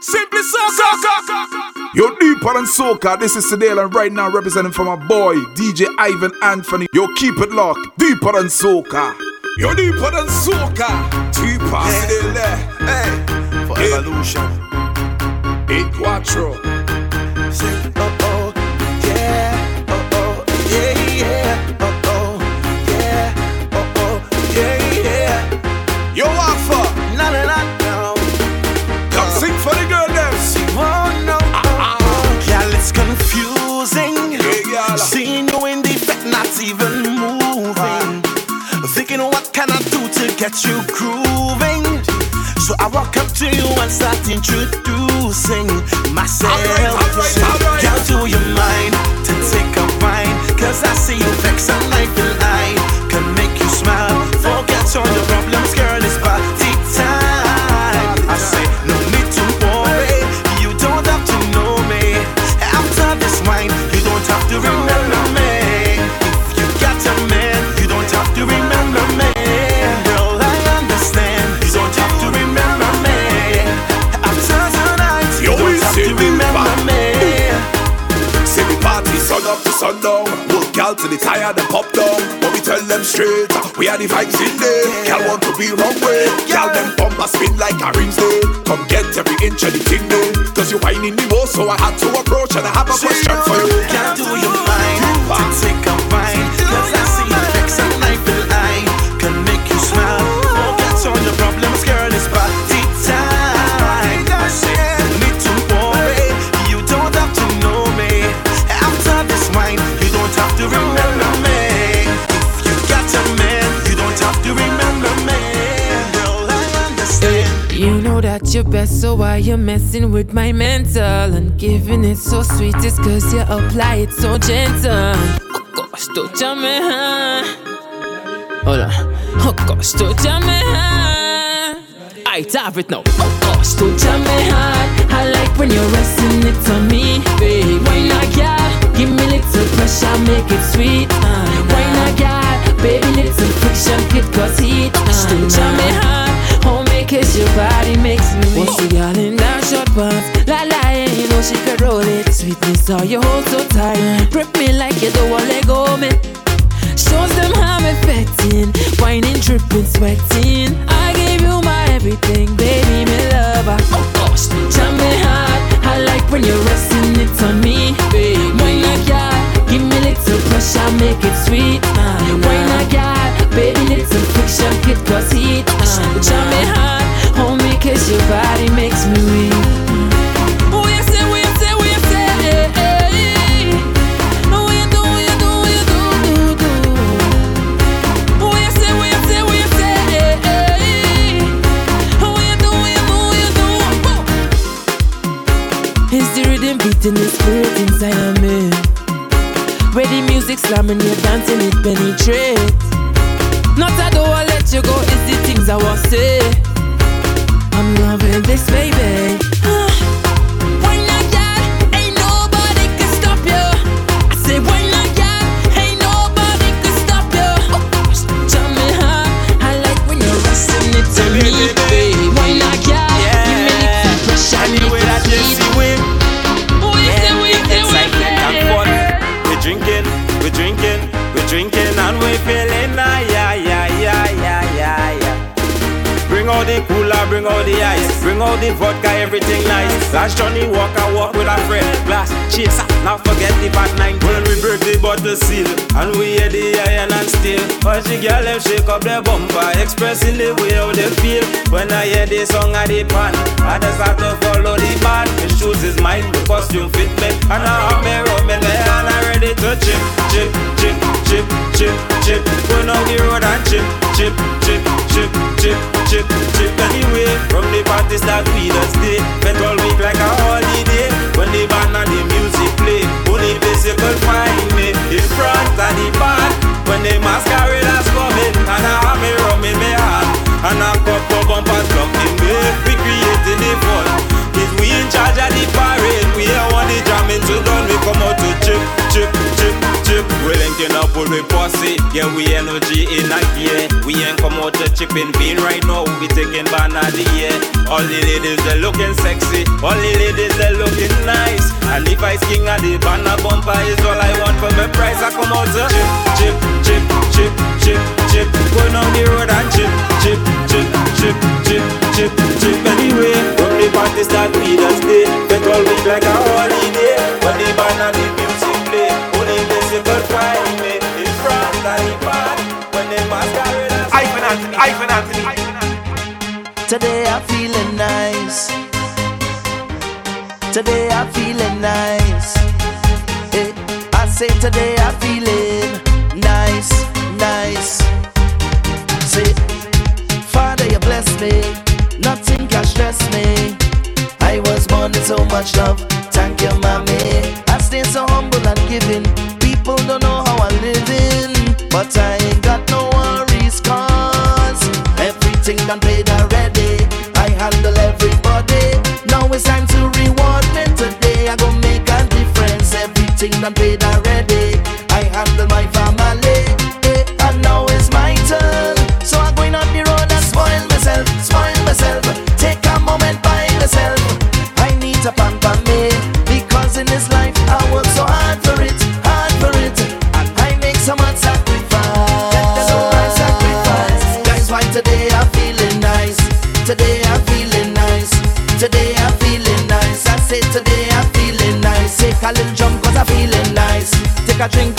Simply soca. Yo, deeper than soca. This is Sedale, and right now representing for my boy DJ Ivan Anthony. Yo, keep it locked. Deeper than soca. Yo, deeper than soca. Deeper. Yeah. Hey. For evolution. Eight quattro. Get you grooving? So I walk up to you and start introducing myself. All right, all right, Girl, do you mind to take a wine? Cause I see you vex and life and I can make you smile. Till the tire and pop down. But we tell them straight, uh, we are the vibes in there. Gal want to be wrong way. Gal them bumper spin like a rings day. Come get every inch of the thing there. Cause you whining the most, so I had to approach and I have a question for you. Gal, do you mind You know best, so why you messing with my mental and giving it so sweet? It's cause you apply it so gentle. Oh gosh, don't jam me, huh? Hold on. Oh gosh, don't jam me, huh? I have it now. Oh gosh, don't jam me hard. I like when you're resting it on me, babe. Why not, yeah? Give me little pressure, make it sweet. Uh, why not, yeah? Baby, little friction, it cause heat. Uh, don't jam me hard. It your body makes me weak. What's the girl in that short pants? La la, yeah, you know she could roll it. Sweetness, how you hold so tight. Grip me like you don't want let go me. Shows them how I'm affecting. Whining, dripping, sweating. I gave you my everything, baby, me lover. Oh gosh, jam me hard. I like when you're resting it on me, baby. Why not, yeah? Give me little pressure, make it sweet. Uh, why not, yeah? Baby, little friction, it cause heat. Uh, jam me hard, me cause your body makes me weak. It's the rhythm beating the spirit inside of me. Ready music slamming, you're dancing, it penetrates. Not I don't wanna let you go, it's the things I want to say. I'm loving this, baby. Ah. Bring out the ice, bring out the vodka, everything nice. Last Johnnie Walker walk with a friend, glass chaser. Now forget the bad nine. When we break the bottle seal, and we hear the iron and steel. Watch the girl them shake up their bumper, expressing the way how they feel. When I hear the song at the pan, I just have to follow the band. The shoes is mine, the costume fit me, and I have me rum in my I'm ready to chip, chip, chip, chip, chip, chip. Go down the road and chip, chip, chip, chip, chip, chip, chip. Anyway, from the party start we just stay. Spend all week like a holiday. When the band and the music play, only bicycle find me in front of the band. When the masqueraders coming, and I have me rum in my hand, and a couple bumpers blocking me. We creating the fun. If we in charge of the parade, we are want the jamming to done. We come out to chip, chip, chip, chip. We linking up with we posse, yeah we energy in a gear. We ain't come out to chip in bean right now. We taking ban of the year. All the ladies they looking sexy, all the ladies they looking nice. And if I king of the banner bumper is all I want for my price. I come out to chip, chip, chip, chip, chip chip, going on the road and chip, chip, chip, chip, chip, chip, chip anyway the party start, we just stay. Get all week like a holiday. When the band and the music play, only this you could find me. In France and in Paris, when they masquerade as Ivan Anthony, Ivan Anthony. Today I'm feeling nice. Today I'm feeling nice. Hey, I say today I'm feeling nice, nice. Say, Father, you bless me bless me. I was born with so much love. Thank you, mommy. I stay so humble and giving. People don't know how I'm living, but I ain't got no worries, cause everything done paid already. I handle everybody. Now it's time to reward me today. I go make a difference. Everything done paid already. Drink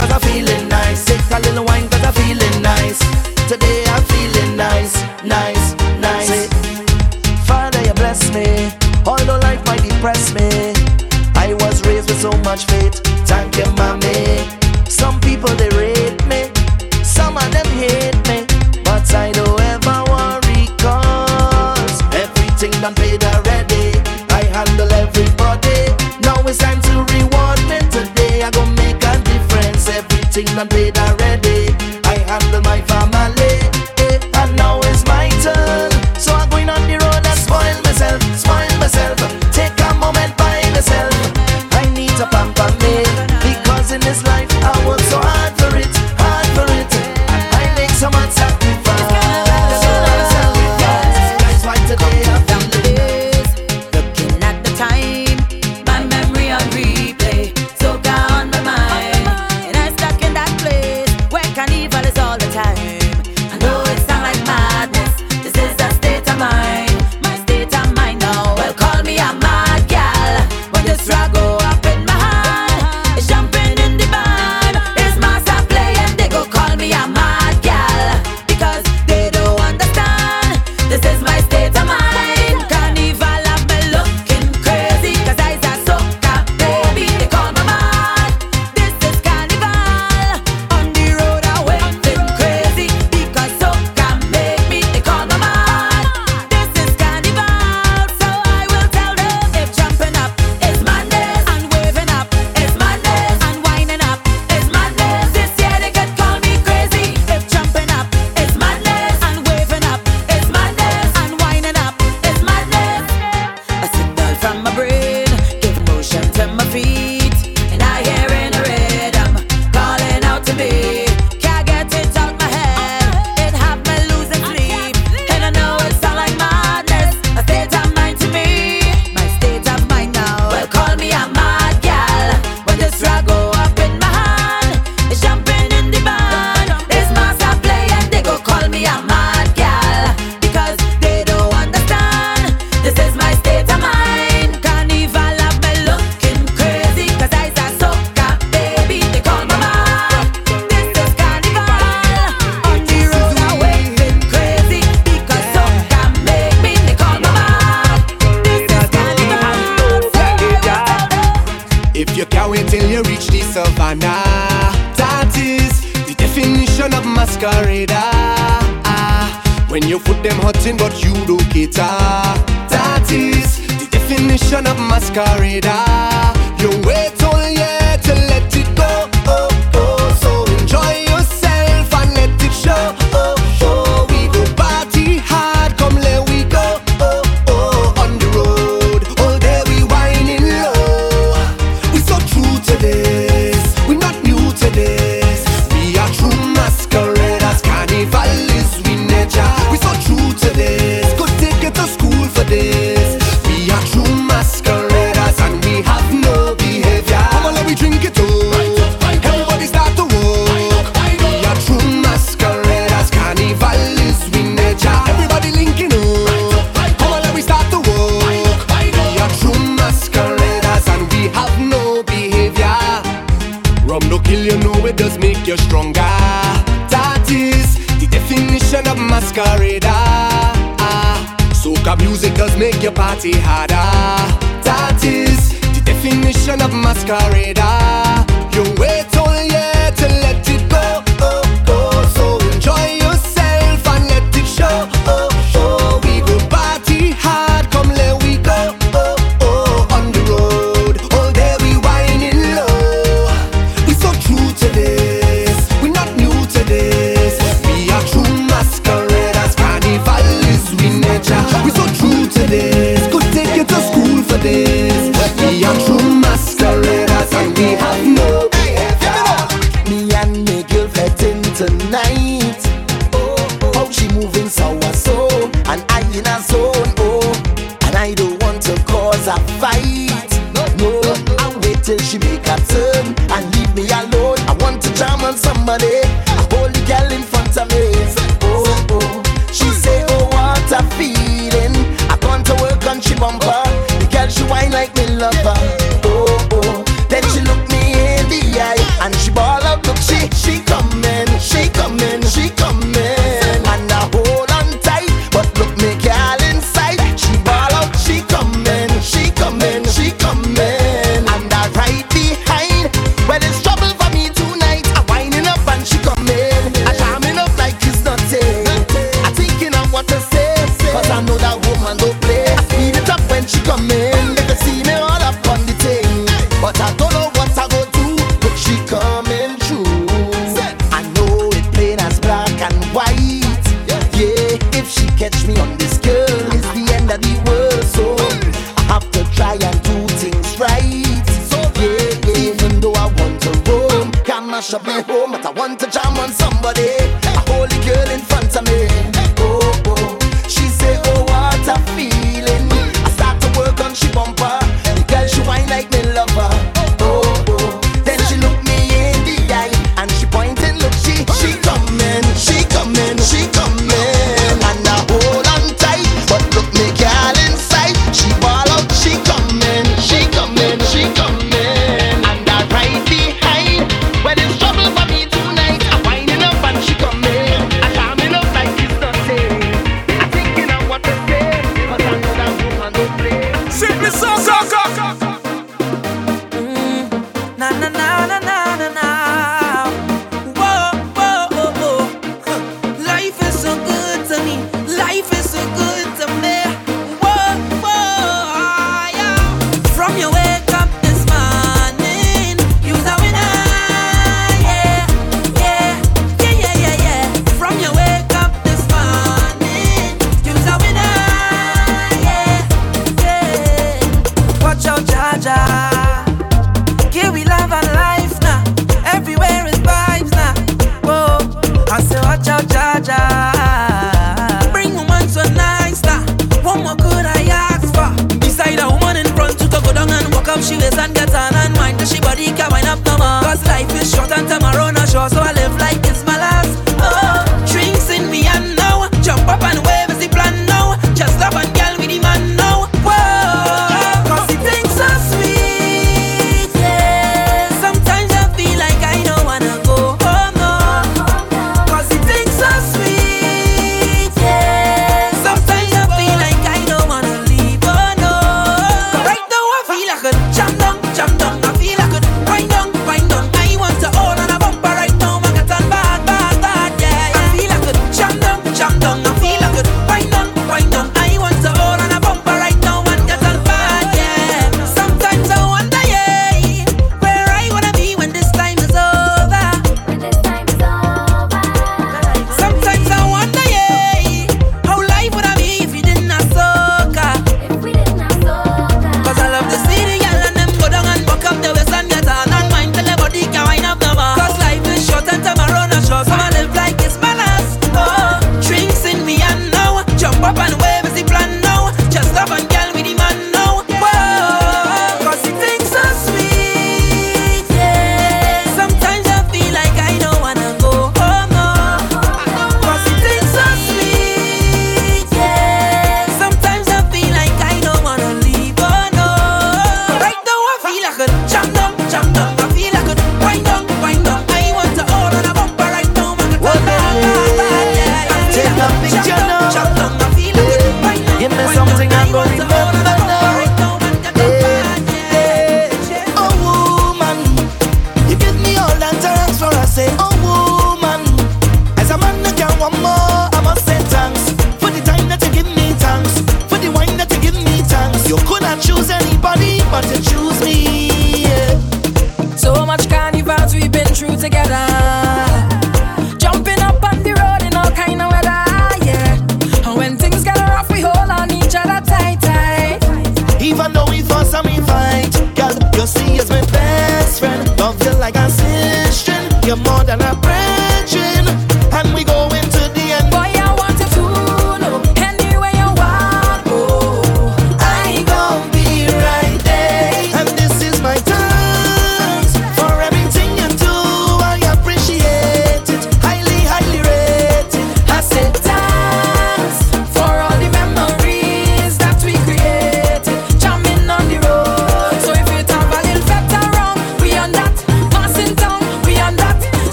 me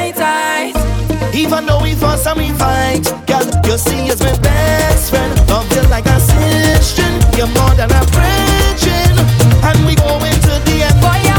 tight, tight. Even though we fuss and we fight, girl, you see, it's my best friend. Love you like a sister, you're more than a friend, and we go into the end. Boy,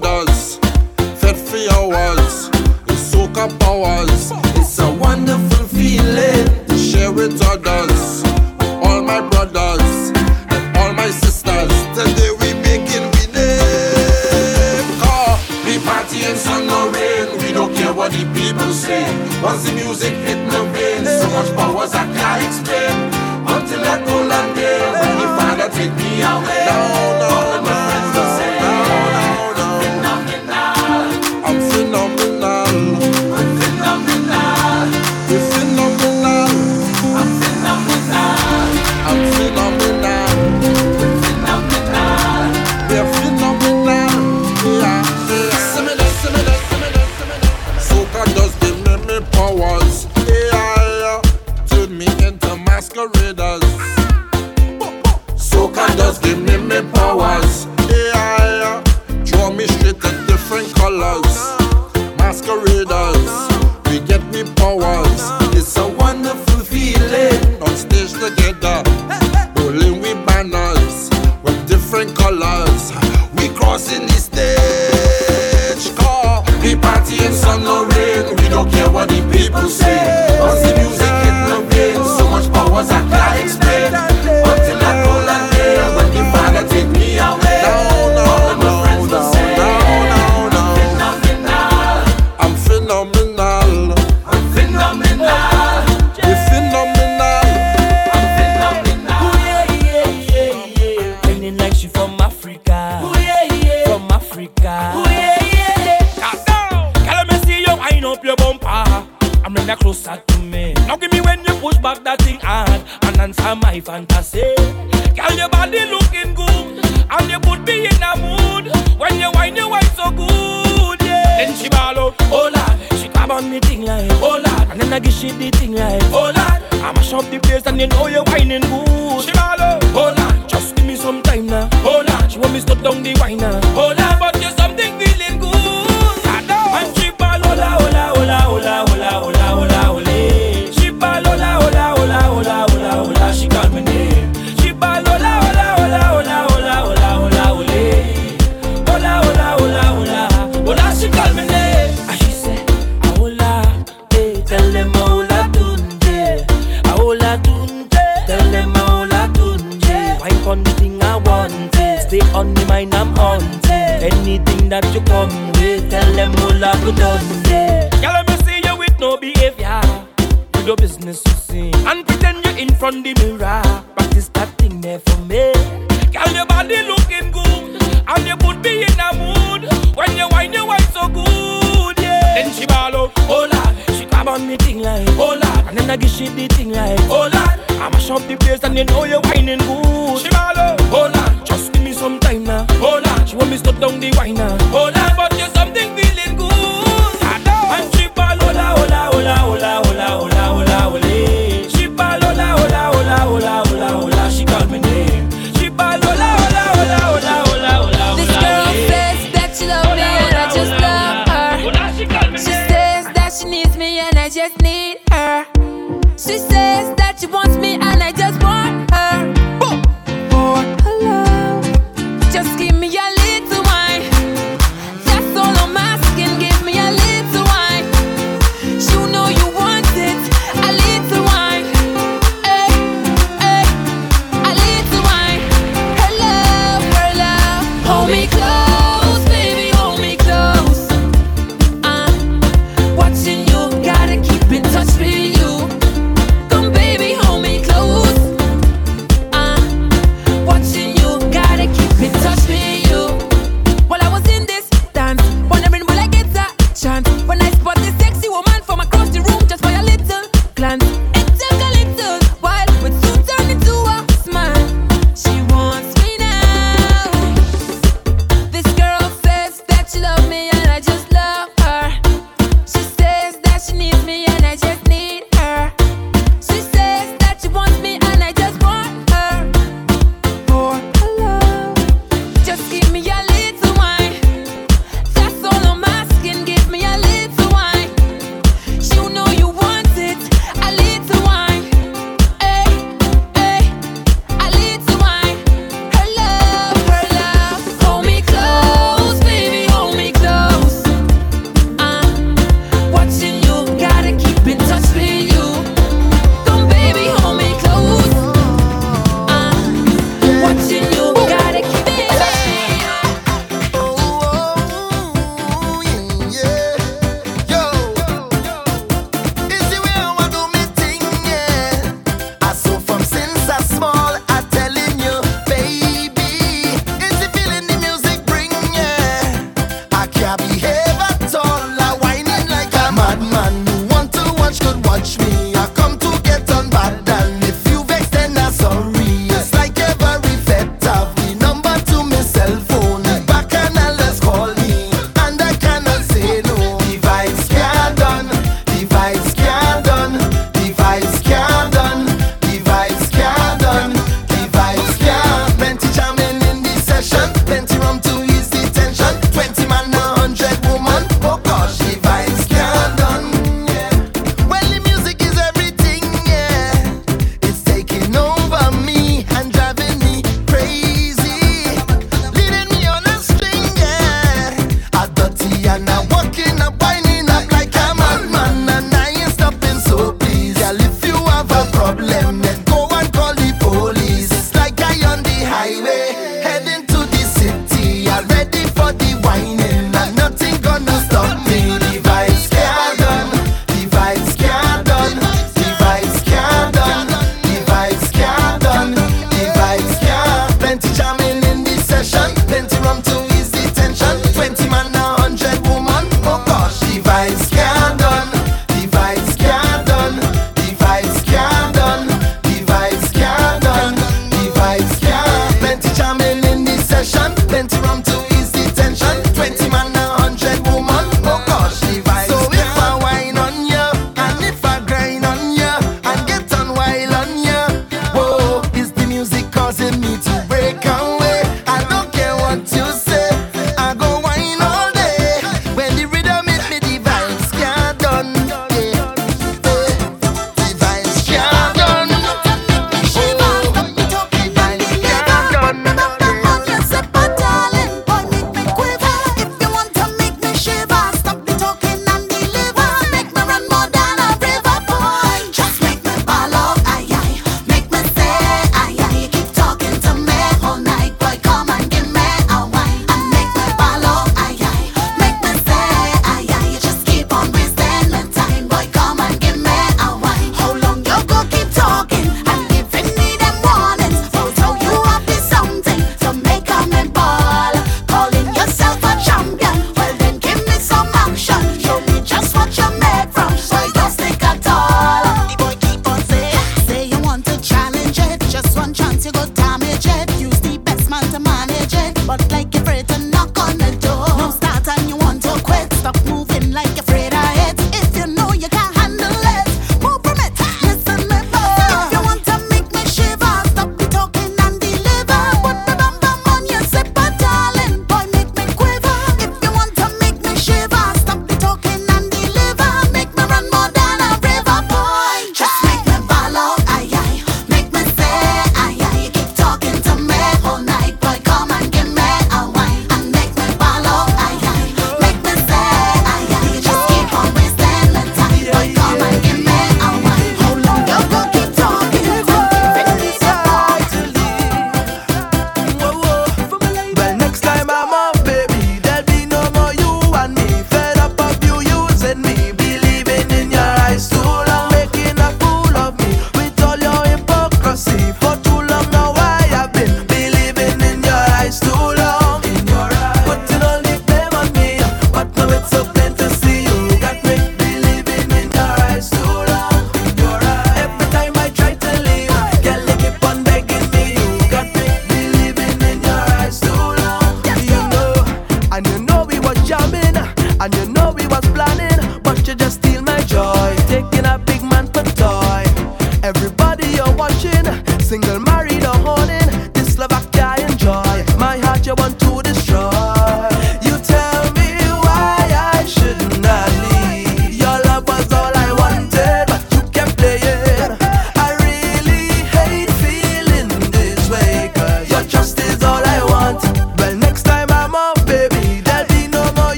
orders, 30 hours, it's soca powers. It's a wonderful feeling to share with others, all my brothers and all my sisters. Today we making we name. Call we partying sun or rain. We don't care what the people say. Once the music hit the veins, so much powers I can't explain. Until I go land there, when the father take me away. No. your body looking good, and you put me in a mood when you whine, you whine so good. Yeah. Then she ball out, oh lad, she grab on me thing like, oh lad, and then I give she the thing like, oh lad, I mash up the place and you know you whining good. She ball out, oh lad, just give me some time now, oh lad, she want me to down the whiner, now, oh lad, but that you come with. Tell them all I could done. Girl, let me see you with no behavior. Do your business, you see. And pretend you're in front the mirror. Practice that thing there for me. Girl, your body looking good. And you could be in a mood. When you whine, you whine so good. Yeah. Then she ball out. Oh, She grab on me thing like. Oh, And then I give she the thing like. Oh, Lord. I mash up the place and you know you're whining good. She ball up, Oh, Just give me some time. When we me to down the whiner. now. Hold on, but you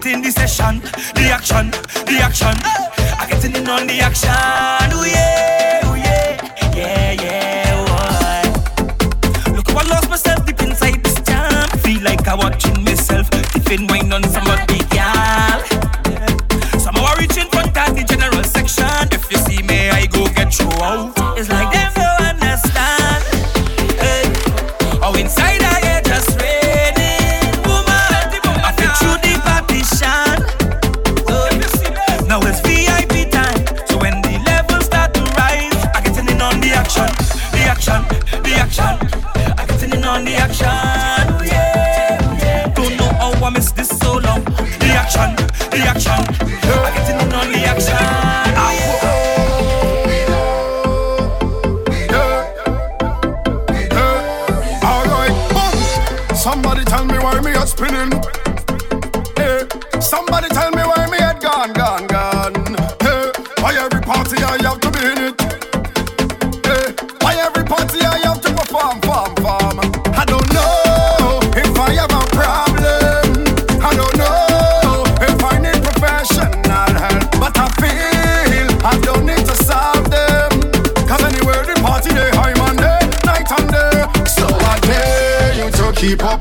get in the session, the action, the action. I get in on the action. Ooh yeah, ooh yeah, yeah yeah. Boy. Look how I lost myself deep inside this jam. Feel like I'm watching myself tipping wine on somebody gal. Somehow I reach front of the general section. If you see me, I go get you out. keep up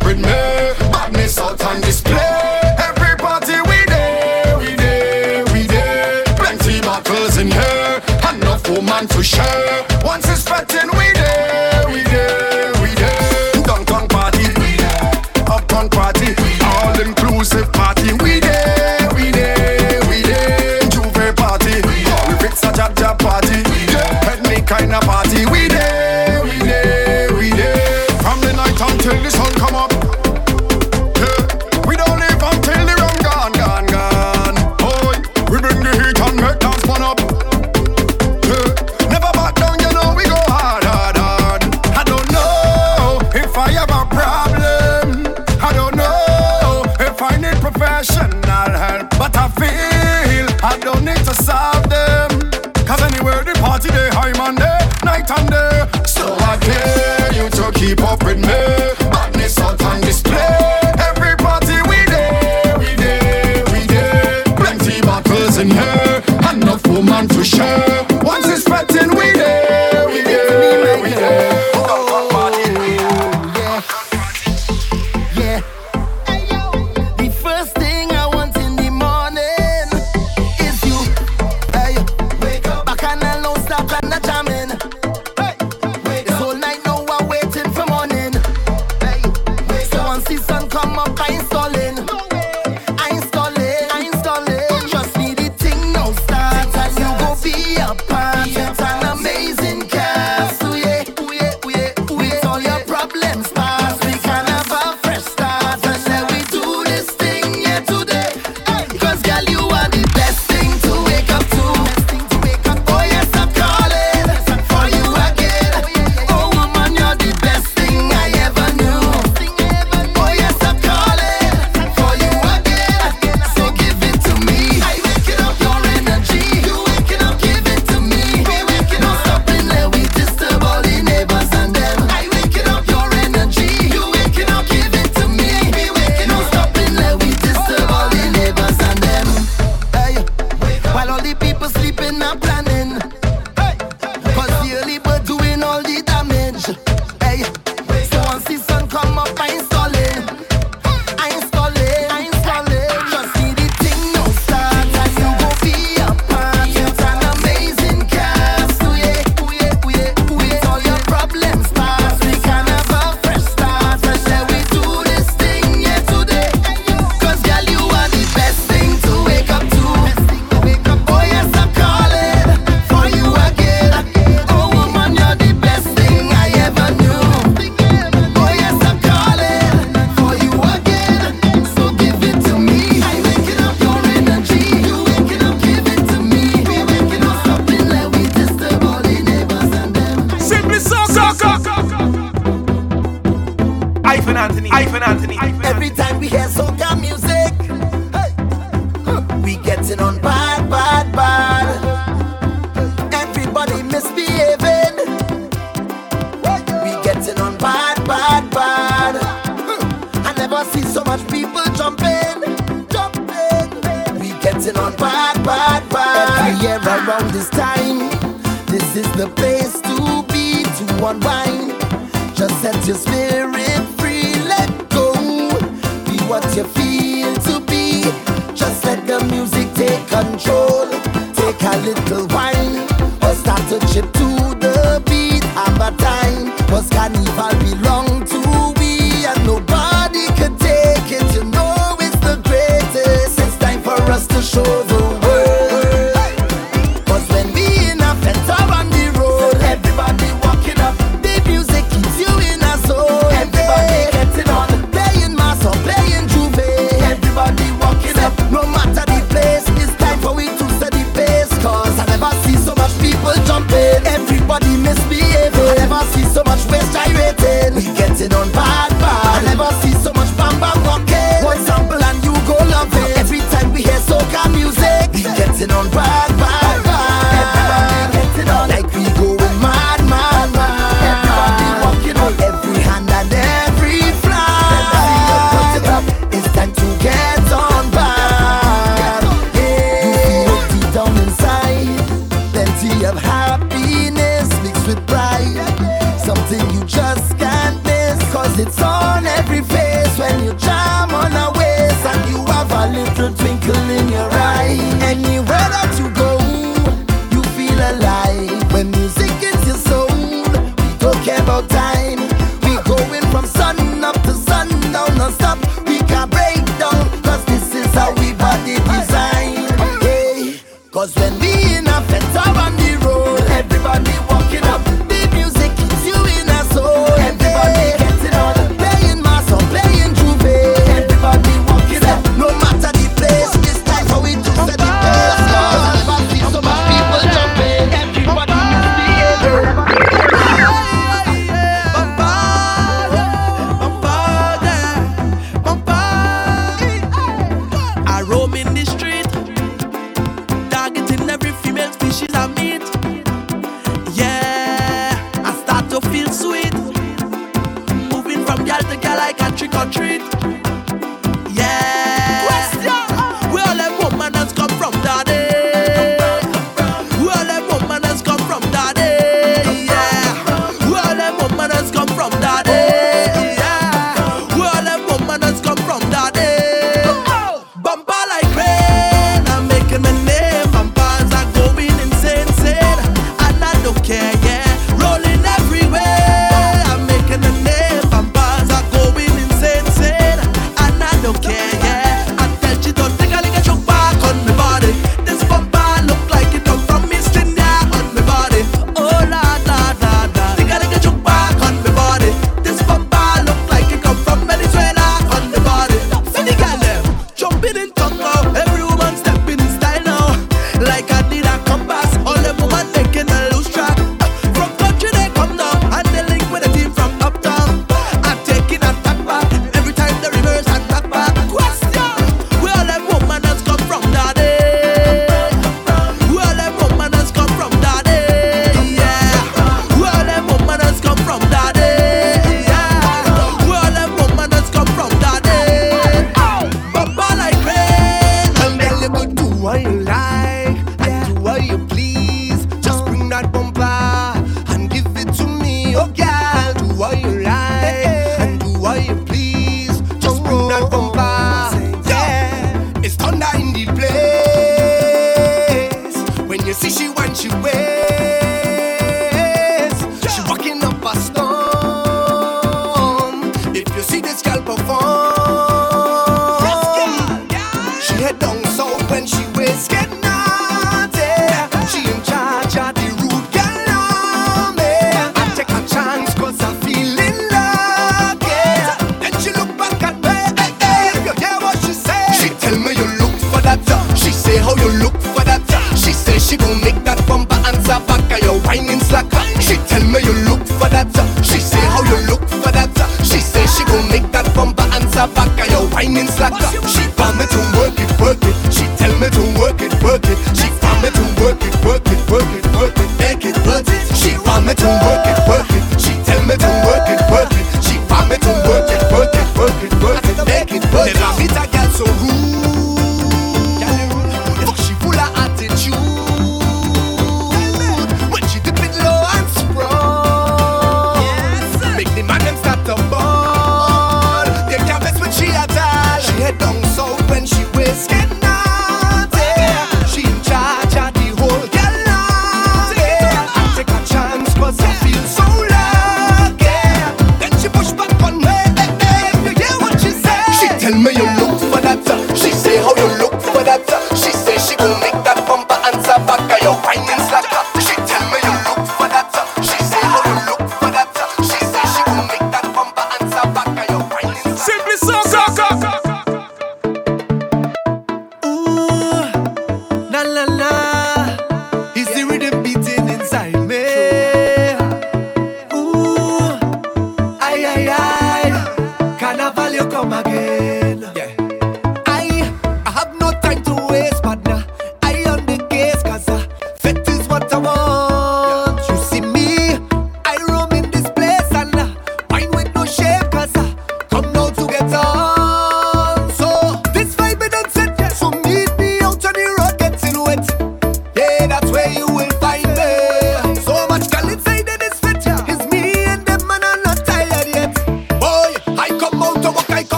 whining slacker. She want me